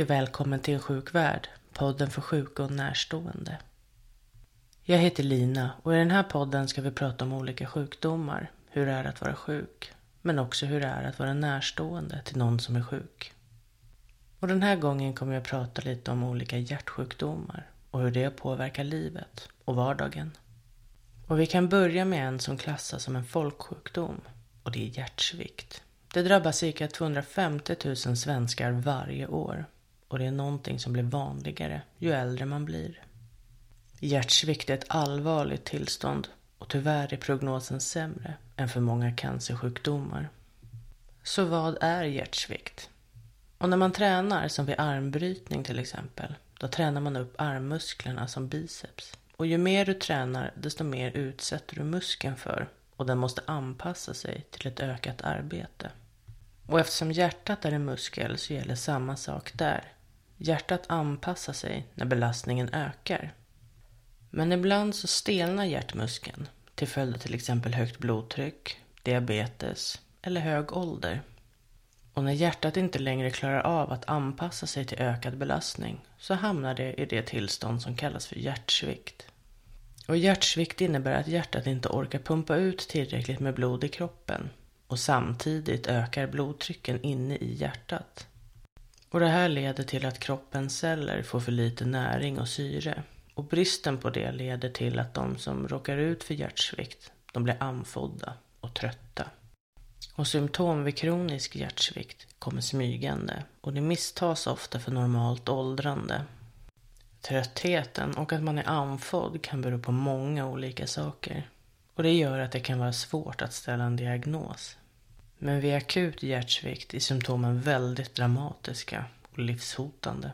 Hej och välkommen till en sjuk värld, podden för sjuka och närstående. Jag heter Lina och i den här podden ska vi prata om olika sjukdomar, hur det är att vara sjuk, men också hur det är att vara närstående till någon som är sjuk. Och den här gången kommer jag prata lite om olika hjärtsjukdomar och hur det påverkar livet och vardagen. Och vi kan börja med en som klassas som en folksjukdom och det är hjärtsvikt. Det drabbar cirka 250 000 svenskar varje år och det är någonting som blir vanligare ju äldre man blir. Hjärtsvikt är ett allvarligt tillstånd och tyvärr är prognosen sämre än för många cancersjukdomar. Så vad är hjärtsvikt? Och när man tränar, som vid armbrytning till exempel, då tränar man upp armmusklerna som biceps. Och ju mer du tränar, desto mer utsätter du muskeln för och den måste anpassa sig till ett ökat arbete. Och eftersom hjärtat är en muskel så gäller samma sak där. Hjärtat anpassar sig när belastningen ökar. Men ibland så stelnar hjärtmuskeln till följd av till exempel högt blodtryck, diabetes eller hög ålder. Och när hjärtat inte längre klarar av att anpassa sig till ökad belastning så hamnar det i det tillstånd som kallas för hjärtsvikt. Och hjärtsvikt innebär att hjärtat inte orkar pumpa ut tillräckligt med blod i kroppen och samtidigt ökar blodtrycken inne i hjärtat. Och det här leder till att kroppens celler får för lite näring och syre. Och bristen på det leder till att de som råkar ut för hjärtsvikt, de blir andfådda och trötta. Och symptom vid kronisk hjärtsvikt kommer smygande och det misstas ofta för normalt åldrande. Tröttheten och att man är andfådd kan bero på många olika saker. Och det gör att det kan vara svårt att ställa en diagnos. Men vid akut hjärtsvikt är symptomen väldigt dramatiska och livshotande.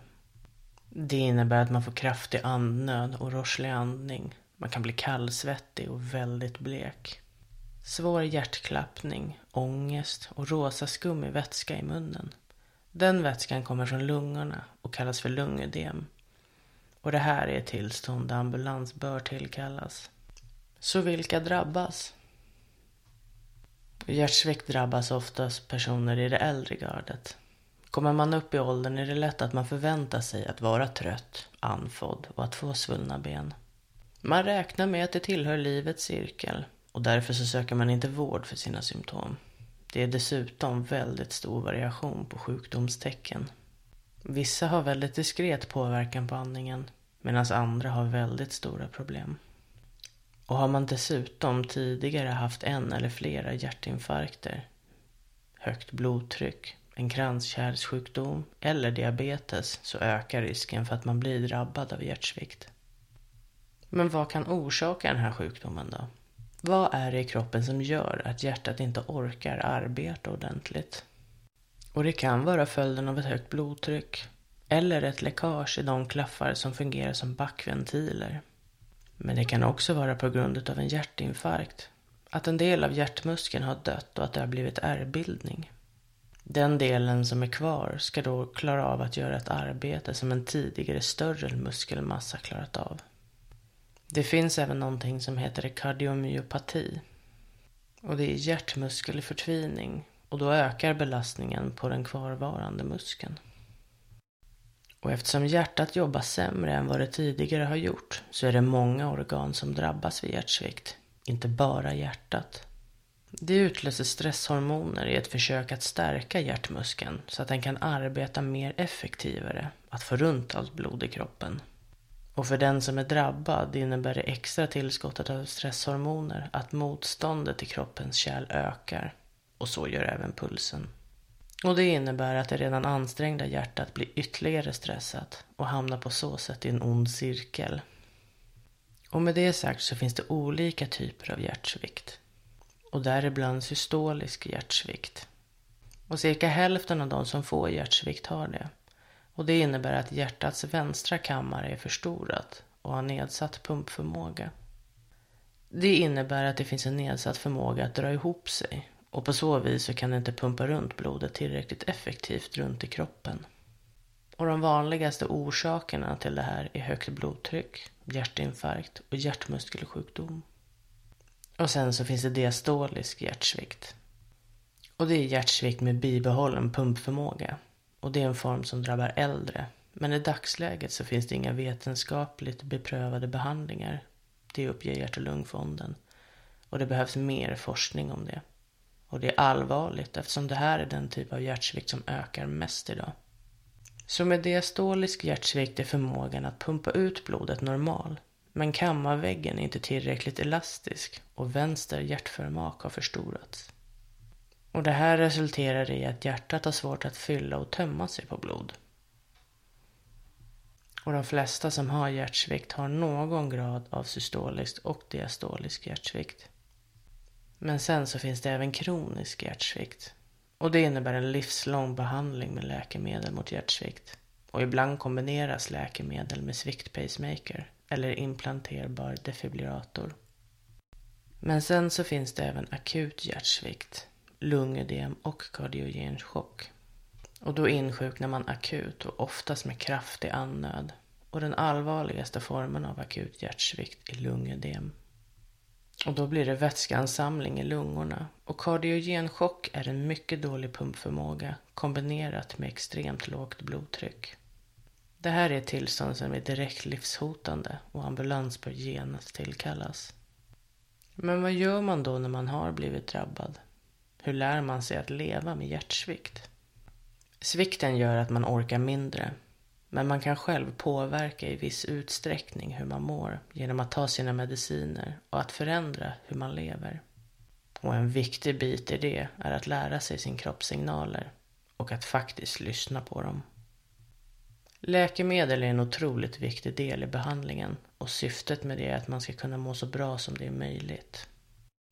Det innebär att man får kraftig andnöd och rosslig andning. Man kan bli kallsvettig och väldigt blek. Svår hjärtklappning, ångest och rosa skummig vätska i munnen. Den vätskan kommer från lungorna och kallas för lungödem. Och det här är ett tillstånd där ambulans bör tillkallas. Så vilka drabbas? Hjärtsvikt drabbas oftast personer i det äldre gardet. Kommer man upp i åldern är det lätt att man förväntar sig att vara trött, andfådd och att få svullna ben. Man räknar med att det tillhör livets cirkel och därför så söker man inte vård för sina symptom. Det är dessutom väldigt stor variation på sjukdomstecken. Vissa har väldigt diskret påverkan på andningen medan andra har väldigt stora problem. Och har man dessutom tidigare haft en eller flera hjärtinfarkter, högt blodtryck, en kranskärlssjukdom eller diabetes så ökar risken för att man blir drabbad av hjärtsvikt. Men vad kan orsaka den här sjukdomen då? Vad är det i kroppen som gör att hjärtat inte orkar arbeta ordentligt? Och det kan vara följden av ett högt blodtryck eller ett läckage i de klaffar som fungerar som backventiler. Men det kan också vara på grund av en hjärtinfarkt. Att en del av hjärtmuskeln har dött och att det har blivit ärrbildning. Den delen som är kvar ska då klara av att göra ett arbete som en tidigare större muskelmassa klarat av. Det finns även någonting som heter kardiomyopati. Och det är hjärtmuskelförtvining och då ökar belastningen på den kvarvarande muskeln. Och eftersom hjärtat jobbar sämre än vad det tidigare har gjort så är det många organ som drabbas vid hjärtsvikt, inte bara hjärtat. Det utlöser stresshormoner i ett försök att stärka hjärtmuskeln så att den kan arbeta mer effektivare, att få runt allt blod i kroppen. Och för den som är drabbad innebär det extra tillskottet av stresshormoner att motståndet i kroppens kärl ökar. Och så gör även pulsen. Och det innebär att det redan ansträngda hjärtat blir ytterligare stressat och hamnar på så sätt i en ond cirkel. Och med det sagt så finns det olika typer av hjärtsvikt. Och däribland systolisk hjärtsvikt. Och cirka hälften av de som får hjärtsvikt har det. Och det innebär att hjärtats vänstra kammare är förstorat och har nedsatt pumpförmåga. Det innebär att det finns en nedsatt förmåga att dra ihop sig och på så vis så kan det inte pumpa runt blodet tillräckligt effektivt runt i kroppen. Och de vanligaste orsakerna till det här är högt blodtryck, hjärtinfarkt och hjärtmuskelsjukdom. Och sen så finns det diastolisk hjärtsvikt. Och det är hjärtsvikt med bibehållen pumpförmåga. och det är en form som drabbar äldre. Men i dagsläget så finns det inga vetenskapligt beprövade behandlingar. Det uppger hjärt och lungfonden. Och det behövs mer forskning om det. Och det är allvarligt eftersom det här är den typ av hjärtsvikt som ökar mest idag. Så med diastolisk hjärtsvikt är förmågan att pumpa ut blodet normal. Men kammarväggen är inte tillräckligt elastisk och vänster hjärtförmak har förstorats. Och det här resulterar i att hjärtat har svårt att fylla och tömma sig på blod. Och de flesta som har hjärtsvikt har någon grad av systolisk och diastolisk hjärtsvikt. Men sen så finns det även kronisk hjärtsvikt. Och det innebär en livslång behandling med läkemedel mot hjärtsvikt. Och ibland kombineras läkemedel med sviktpacemaker eller implanterbar defibrillator. Men sen så finns det även akut hjärtsvikt, lungödem och kardiogen chock. Och då insjuknar man akut och oftast med kraftig andnöd. Och den allvarligaste formen av akut hjärtsvikt är lungödem. Och då blir det vätskeansamling i lungorna. Och kardiogenchock är en mycket dålig pumpförmåga kombinerat med extremt lågt blodtryck. Det här är ett tillstånd som är direkt livshotande och ambulans bör genast tillkallas. Men vad gör man då när man har blivit drabbad? Hur lär man sig att leva med hjärtsvikt? Svikten gör att man orkar mindre. Men man kan själv påverka i viss utsträckning hur man mår genom att ta sina mediciner och att förändra hur man lever. Och en viktig bit i det är att lära sig sin kroppssignaler och att faktiskt lyssna på dem. Läkemedel är en otroligt viktig del i behandlingen och syftet med det är att man ska kunna må så bra som det är möjligt.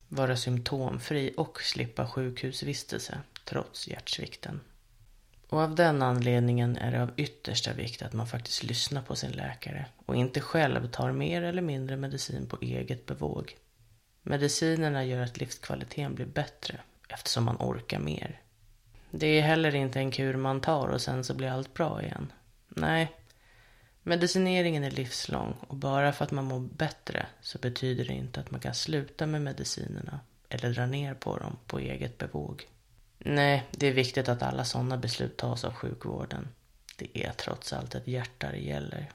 Vara symptomfri och slippa sjukhusvistelse trots hjärtsvikten. Och av den anledningen är det av yttersta vikt att man faktiskt lyssnar på sin läkare och inte själv tar mer eller mindre medicin på eget bevåg. Medicinerna gör att livskvaliteten blir bättre eftersom man orkar mer. Det är heller inte en kur man tar och sen så blir allt bra igen. Nej, medicineringen är livslång och bara för att man mår bättre så betyder det inte att man kan sluta med medicinerna eller dra ner på dem på eget bevåg. Nej, det är viktigt att alla sådana beslut tas av sjukvården. Det är trots allt ett hjärta det gäller.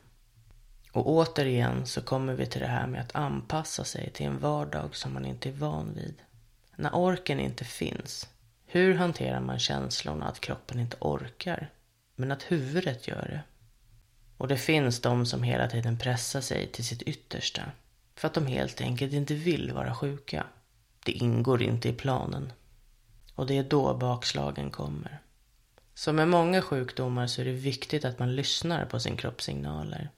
Och återigen så kommer vi till det här med att anpassa sig till en vardag som man inte är van vid. När orken inte finns, hur hanterar man känslorna att kroppen inte orkar, men att huvudet gör det? Och det finns de som hela tiden pressar sig till sitt yttersta för att de helt enkelt inte vill vara sjuka. Det ingår inte i planen. Och det är då bakslagen kommer. Som med många sjukdomar så är det viktigt att man lyssnar på sin kroppssignaler.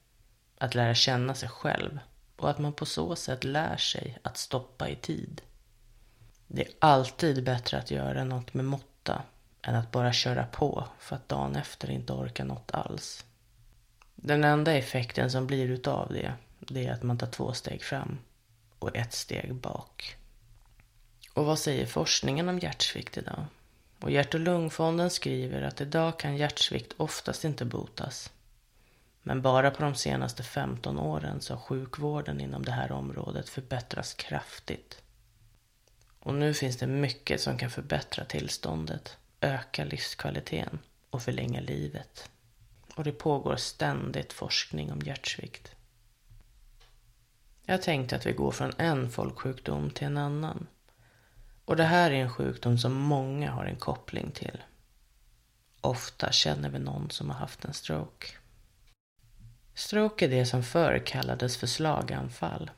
Att lära känna sig själv och att man på så sätt lär sig att stoppa i tid. Det är alltid bättre att göra något med måtta än att bara köra på för att dagen efter inte orka något alls. Den enda effekten som blir utav det, det är att man tar två steg fram och ett steg bak. Och vad säger forskningen om hjärtsvikt idag? Och Hjärt och lungfonden skriver att idag kan hjärtsvikt oftast inte botas. Men bara på de senaste 15 åren så har sjukvården inom det här området förbättrats kraftigt. Och nu finns det mycket som kan förbättra tillståndet, öka livskvaliteten och förlänga livet. Och det pågår ständigt forskning om hjärtsvikt. Jag tänkte att vi går från en folksjukdom till en annan. Och det här är en sjukdom som många har en koppling till. Ofta känner vi någon som har haft en stroke. Stroke är det som förr kallades för slaganfall.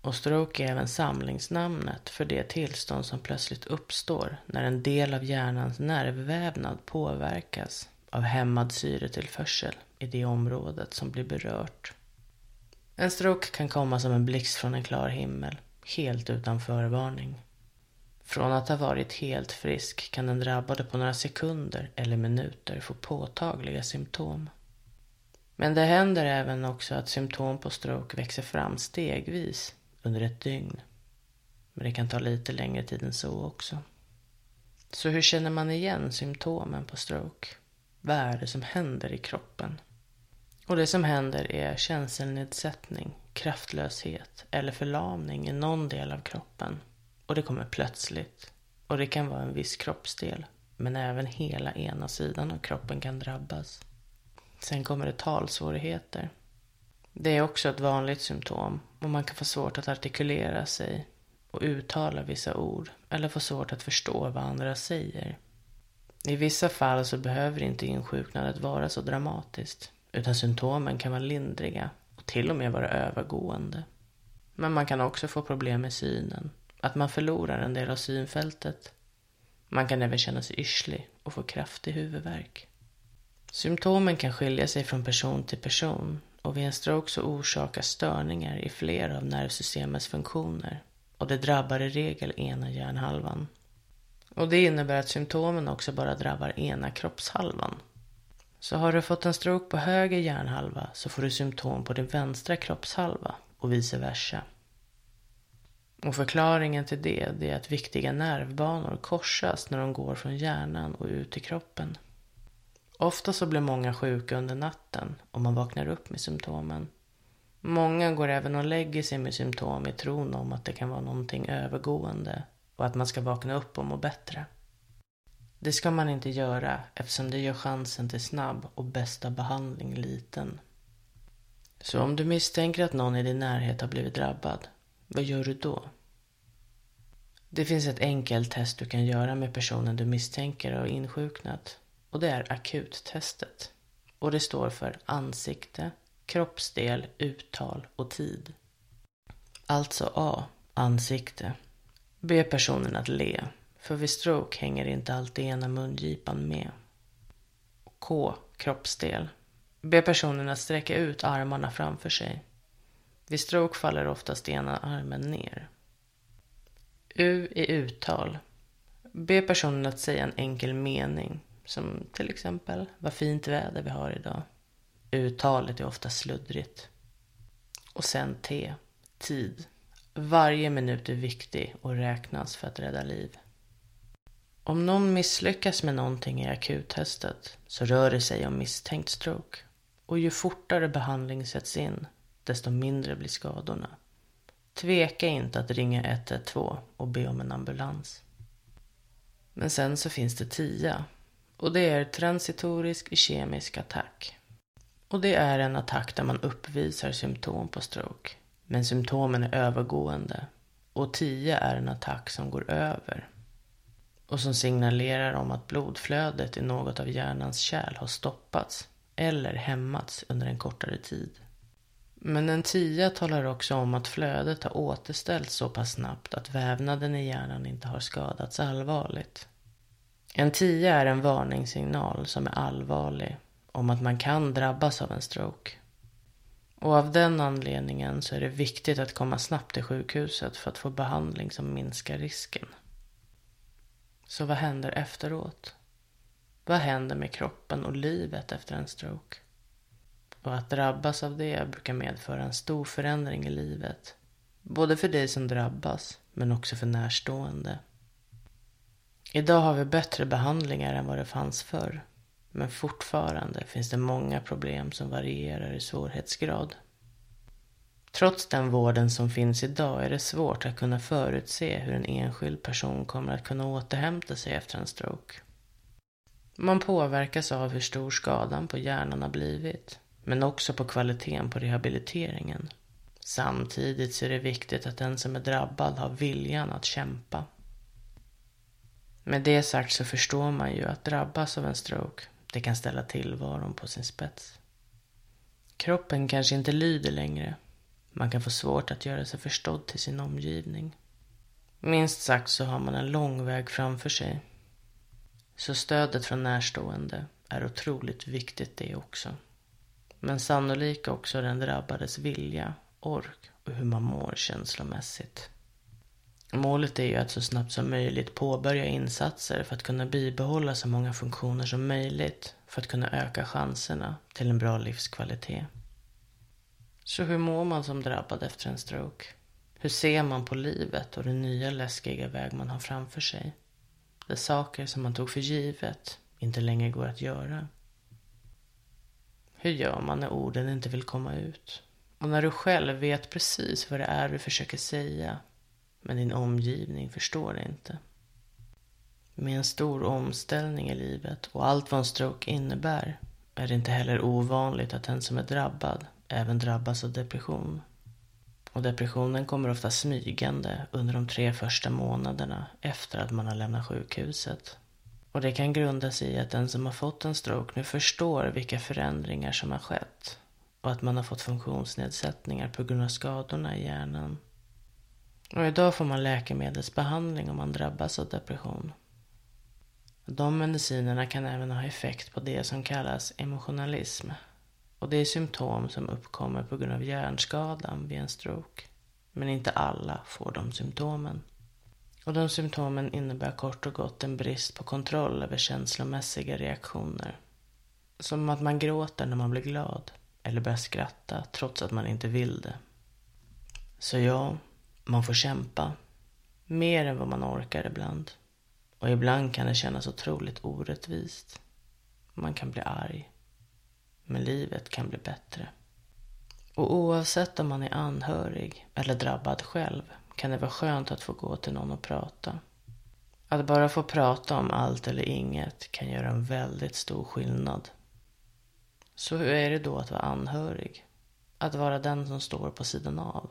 Och stroke är även samlingsnamnet för det tillstånd som plötsligt uppstår när en del av hjärnans nervvävnad påverkas av hämmad syretillförsel i det området som blir berört. En stroke kan komma som en blixt från en klar himmel helt utan förvarning. Från att ha varit helt frisk kan den drabbade på några sekunder eller minuter få påtagliga symptom. Men det händer även också att symptom på stroke växer fram stegvis under ett dygn. Men det kan ta lite längre tid än så också. Så hur känner man igen symptomen på stroke? Vad är det som händer i kroppen? Och det som händer är känselnedsättning, kraftlöshet eller förlamning i någon del av kroppen. Och det kommer plötsligt. Och det kan vara en viss kroppsdel. men även hela ena sidan av kroppen kan drabbas. Sen kommer det talsvårigheter. Det är också ett vanligt symptom och man kan få svårt att artikulera sig och uttala vissa ord eller få svårt att förstå vad andra säger. I vissa fall så behöver inte insjuknandet vara så dramatiskt utan symptomen kan vara lindriga till och med vara övergående. Men man kan också få problem med synen, att man förlorar en del av synfältet. Man kan även känna sig yrslig och få kraftig huvudvärk. Symptomen kan skilja sig från person till person och vid en stroke så orsakas störningar i flera av nervsystemets funktioner och det drabbar i regel ena hjärnhalvan. Och det innebär att symptomen också bara drabbar ena kroppshalvan. Så har du fått en stroke på höger hjärnhalva så får du symptom på din vänstra kroppshalva och vice versa. Och förklaringen till det, det är att viktiga nervbanor korsas när de går från hjärnan och ut i kroppen. Ofta så blir många sjuka under natten och man vaknar upp med symptomen. Många går även och lägger sig med symptom i tron om att det kan vara någonting övergående och att man ska vakna upp och må bättre. Det ska man inte göra eftersom det gör chansen till snabb och bästa behandling liten. Så om du misstänker att någon i din närhet har blivit drabbad, vad gör du då? Det finns ett enkelt test du kan göra med personen du misstänker har insjuknat och det är akuttestet. Och det står för ansikte, kroppsdel, uttal och tid. Alltså A. Ansikte. Be personen att le. För vid stroke hänger inte alltid ena mungipan med. K. Kroppsdel. Be personen att sträcka ut armarna framför sig. Vid stroke faller oftast ena armen ner. U i uttal. Be personen att säga en enkel mening. Som till exempel, vad fint väder vi har idag. Uttalet är ofta sluddrigt. Och sen T. Tid. Varje minut är viktig och räknas för att rädda liv. Om någon misslyckas med någonting i akuttestet så rör det sig om misstänkt stroke. Och ju fortare behandling sätts in, desto mindre blir skadorna. Tveka inte att ringa 112 och be om en ambulans. Men sen så finns det TIA. Och det är transitorisk kemisk attack. Och det är en attack där man uppvisar symptom på stroke. Men symptomen är övergående. Och TIA är en attack som går över. Och som signalerar om att blodflödet i något av hjärnans kärl har stoppats eller hämmats under en kortare tid. Men en tia talar också om att flödet har återställts så pass snabbt att vävnaden i hjärnan inte har skadats allvarligt. En tia är en varningssignal som är allvarlig om att man kan drabbas av en stroke. Och av den anledningen så är det viktigt att komma snabbt till sjukhuset för att få behandling som minskar risken. Så vad händer efteråt? Vad händer med kroppen och livet efter en stroke? Och att drabbas av det brukar medföra en stor förändring i livet. Både för dig som drabbas, men också för närstående. Idag har vi bättre behandlingar än vad det fanns förr. Men fortfarande finns det många problem som varierar i svårighetsgrad. Trots den vården som finns idag är det svårt att kunna förutse hur en enskild person kommer att kunna återhämta sig efter en stroke. Man påverkas av hur stor skadan på hjärnan har blivit, men också på kvaliteten på rehabiliteringen. Samtidigt så är det viktigt att den som är drabbad har viljan att kämpa. Med det sagt så förstår man ju att drabbas av en stroke, det kan ställa tillvaron på sin spets. Kroppen kanske inte lyder längre. Man kan få svårt att göra sig förstådd till sin omgivning. Minst sagt så har man en lång väg framför sig så stödet från närstående är otroligt viktigt det också. Men sannolikt också den drabbades vilja, ork och hur man mår känslomässigt. Målet är ju att så snabbt som möjligt påbörja insatser för att kunna bibehålla så många funktioner som möjligt för att kunna öka chanserna till en bra livskvalitet. Så hur mår man som drabbad efter en stroke? Hur ser man på livet och den nya läskiga väg man har framför sig? där saker som man tog för givet inte längre går att göra. Hur gör man när orden inte vill komma ut? Och när du själv vet precis vad det är du försöker säga, men din omgivning förstår det inte. Med en stor omställning i livet och allt vad en stroke innebär är det inte heller ovanligt att den som är drabbad även drabbas av depression. Och depressionen kommer ofta smygande under de tre första månaderna efter att man har lämnat sjukhuset. Och det kan grunda sig i att den som har fått en stroke nu förstår vilka förändringar som har skett och att man har fått funktionsnedsättningar på grund av skadorna i hjärnan. Och idag får man läkemedelsbehandling om man drabbas av depression. De medicinerna kan även ha effekt på det som kallas emotionalism. Och det är symptom som uppkommer på grund av hjärnskadan vid en stroke. Men inte alla får de symptomen. Och de symptomen innebär kort och gott en brist på kontroll över känslomässiga reaktioner. Som att man gråter när man blir glad. Eller börjar skratta trots att man inte vill det. Så ja, man får kämpa. Mer än vad man orkar ibland. Och ibland kan det kännas otroligt orättvist. Man kan bli arg. Men livet kan bli bättre. Och oavsett om man är anhörig eller drabbad själv kan det vara skönt att få gå till någon och prata. Att bara få prata om allt eller inget kan göra en väldigt stor skillnad. Så hur är det då att vara anhörig? Att vara den som står på sidan av?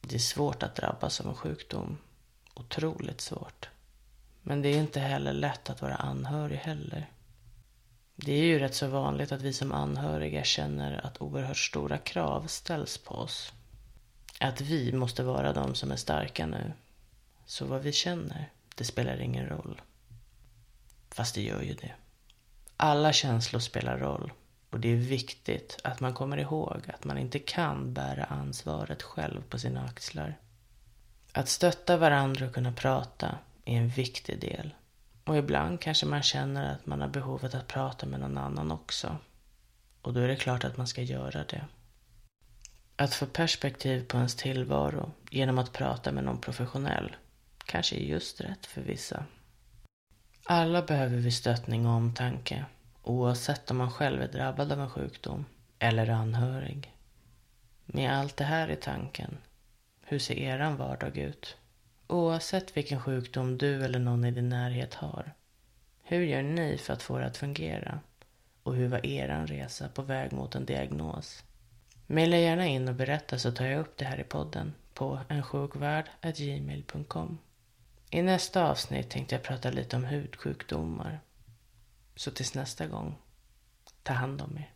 Det är svårt att drabbas av en sjukdom. Otroligt svårt. Men det är inte heller lätt att vara anhörig heller. Det är ju rätt så vanligt att vi som anhöriga känner att oerhört stora krav ställs på oss. Att vi måste vara de som är starka nu. Så vad vi känner, det spelar ingen roll. Fast det gör ju det. Alla känslor spelar roll. Och det är viktigt att man kommer ihåg att man inte kan bära ansvaret själv på sina axlar. Att stötta varandra och kunna prata är en viktig del. Och ibland kanske man känner att man har behovet att prata med någon annan också. Och då är det klart att man ska göra det. Att få perspektiv på ens tillvaro genom att prata med någon professionell kanske är just rätt för vissa. Alla behöver vi stöttning och omtanke oavsett om man själv är drabbad av en sjukdom eller anhörig. Med allt det här i tanken, hur ser eran vardag ut? Oavsett vilken sjukdom du eller någon i din närhet har. Hur gör ni för att få det att fungera? Och hur var eran resa på väg mot en diagnos? Maila gärna in och berätta så tar jag upp det här i podden på ensjukvärld.gmail.com. I nästa avsnitt tänkte jag prata lite om hudsjukdomar. Så tills nästa gång, ta hand om er.